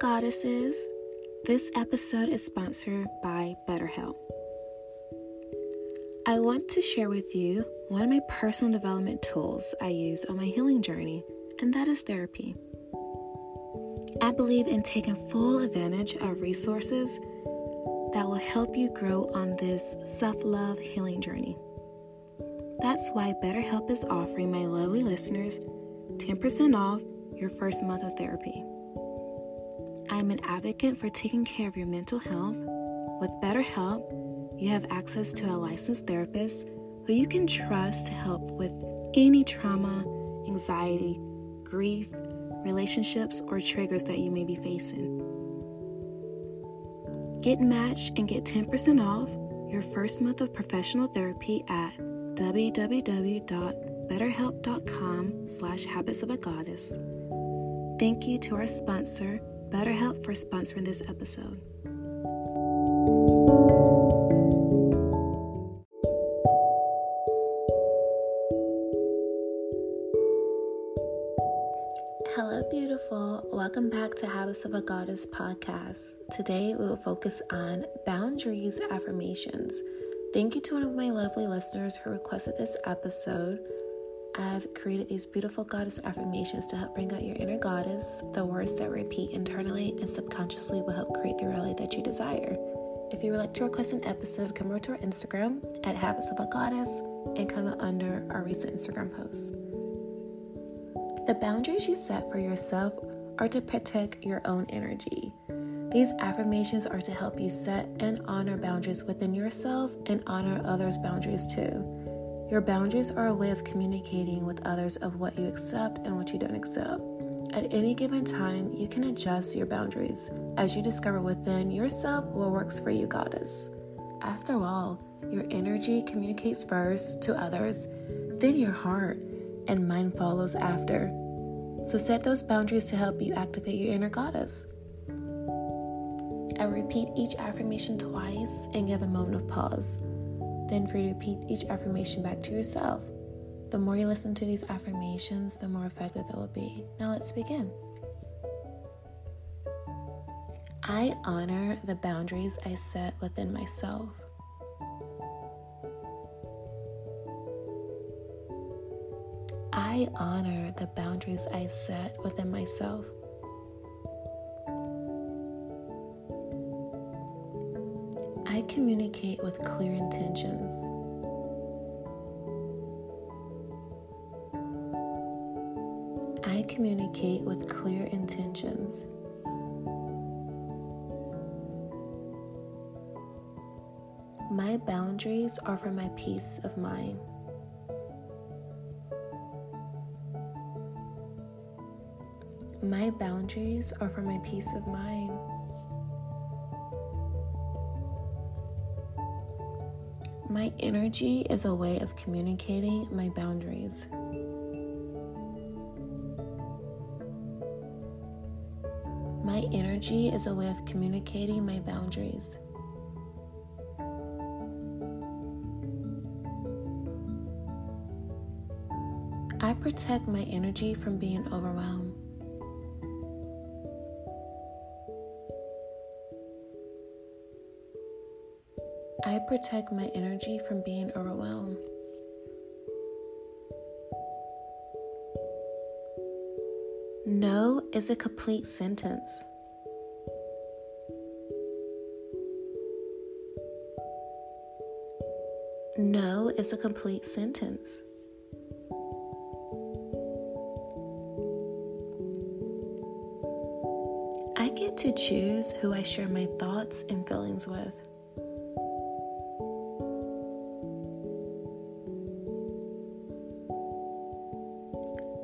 Goddesses. This episode is sponsored by BetterHelp. I want to share with you one of my personal development tools I use on my healing journey, and that is therapy. I believe in taking full advantage of resources that will help you grow on this self love healing journey. That's why BetterHelp is offering my lovely listeners 10% off your first month of therapy. I'm an advocate for taking care of your mental health. With BetterHelp, you have access to a licensed therapist who you can trust to help with any trauma, anxiety, grief, relationships, or triggers that you may be facing. Get matched and get 10% off your first month of professional therapy at www.betterhelp.com slash habits of a goddess. Thank you to our sponsor, BetterHelp, for sponsoring this episode. Hello, beautiful. Welcome back to Habits of a Goddess podcast. Today we will focus on boundaries affirmations. Thank you to one of my lovely listeners who requested this episode. I've created these beautiful goddess affirmations to help bring out your inner goddess. The words that repeat internally and subconsciously will help create the reality that you desire. If you would like to request an episode, come over to our Instagram at Habits of a Goddess and comment under our recent Instagram posts. The boundaries you set for yourself are to protect your own energy. These affirmations are to help you set and honor boundaries within yourself and honor others' boundaries too. Your boundaries are a way of communicating with others of what you accept and what you don't accept. At any given time, you can adjust your boundaries as you discover within yourself what works for you, goddess. After all, your energy communicates first to others, then your heart, and mind follows after. So set those boundaries to help you activate your inner goddess. I repeat each affirmation twice and give a moment of pause. Then, for you to repeat each affirmation back to yourself. The more you listen to these affirmations, the more effective they will be. Now, let's begin. I honor the boundaries I set within myself. I honor the boundaries I set within myself. I communicate with clear intentions. I communicate with clear intentions. My boundaries are for my peace of mind. My boundaries are for my peace of mind. My energy is a way of communicating my boundaries. My energy is a way of communicating my boundaries. I protect my energy from being overwhelmed. I protect my energy from being overwhelmed. No is a complete sentence. No is a complete sentence. I get to choose who I share my thoughts and feelings with.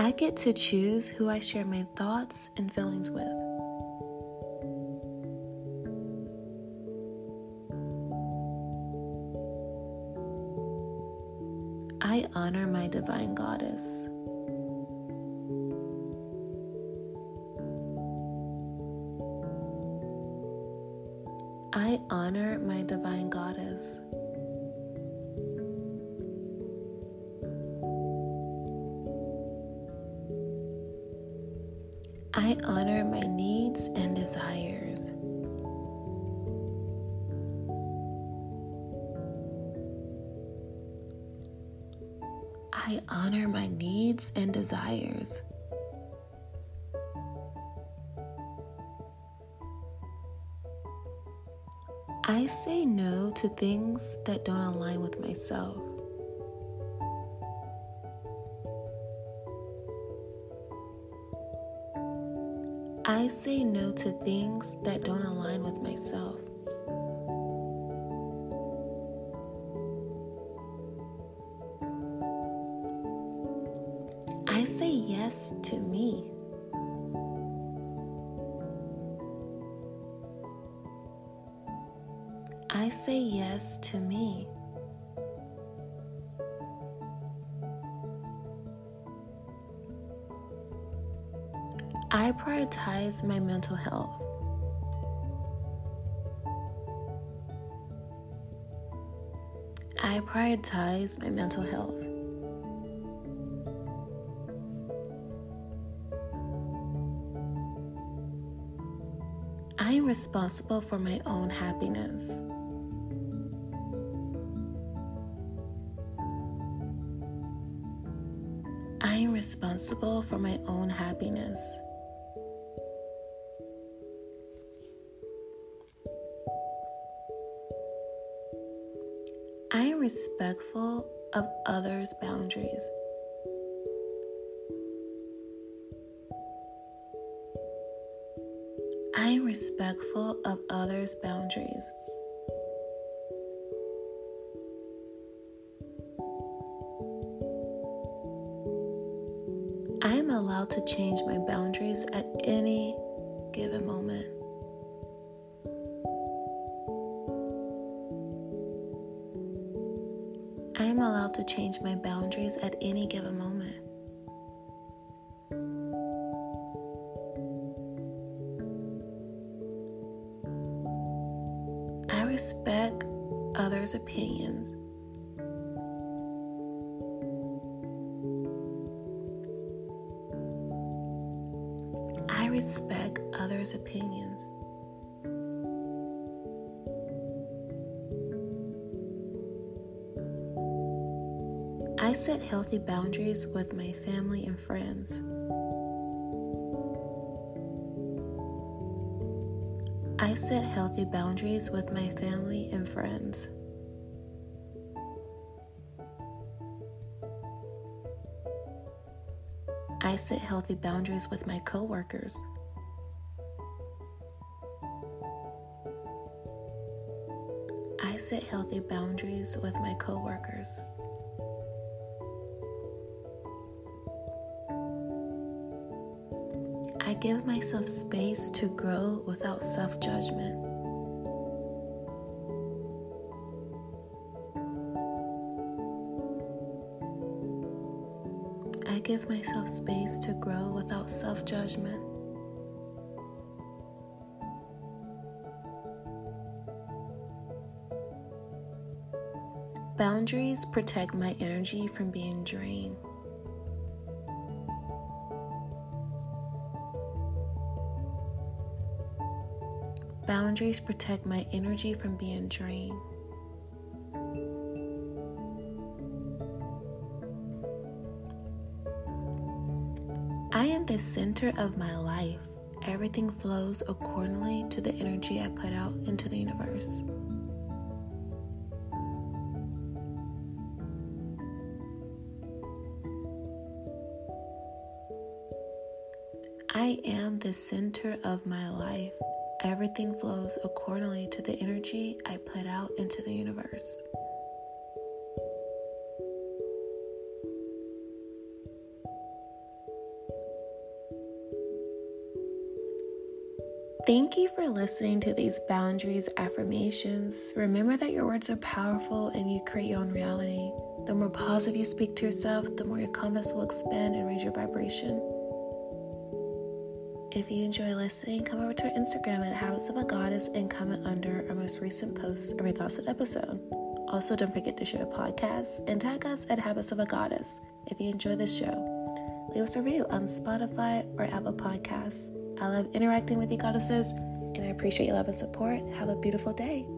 I get to choose who I share my thoughts and feelings with. I honor my divine goddess. I honor my divine goddess. Honor my needs and desires. I honor my needs and desires. I say no to things that don't align with myself. I say no to things that don't align with myself. I say yes to me. I say yes to me. I prioritize my mental health. I prioritize my mental health. I am responsible for my own happiness. I am responsible for my own happiness. I am respectful of others' boundaries. I am respectful of others' boundaries. I am allowed to change my boundaries at any given moment. I am allowed to change my boundaries at any given moment. I respect others' opinions. I respect others' opinions. I set healthy boundaries with my family and friends. I set healthy boundaries with my family and friends. I set healthy boundaries with my coworkers. I set healthy boundaries with my coworkers. I give myself space to grow without self judgment. I give myself space to grow without self judgment. Boundaries protect my energy from being drained. Boundaries protect my energy from being drained. I am the center of my life. Everything flows accordingly to the energy I put out into the universe. I am the center of my life. Everything flows accordingly to the energy I put out into the universe. Thank you for listening to these boundaries affirmations. Remember that your words are powerful and you create your own reality. The more positive you speak to yourself, the more your canvas will expand and raise your vibration. If you enjoy listening, come over to our Instagram at Habits of a Goddess and comment under our most recent post or thoughts on episode. Also, don't forget to share the podcast and tag us at Habits of a Goddess if you enjoy this show. Leave us a review on Spotify or Apple Podcasts. I love interacting with you, goddesses, and I appreciate your love and support. Have a beautiful day.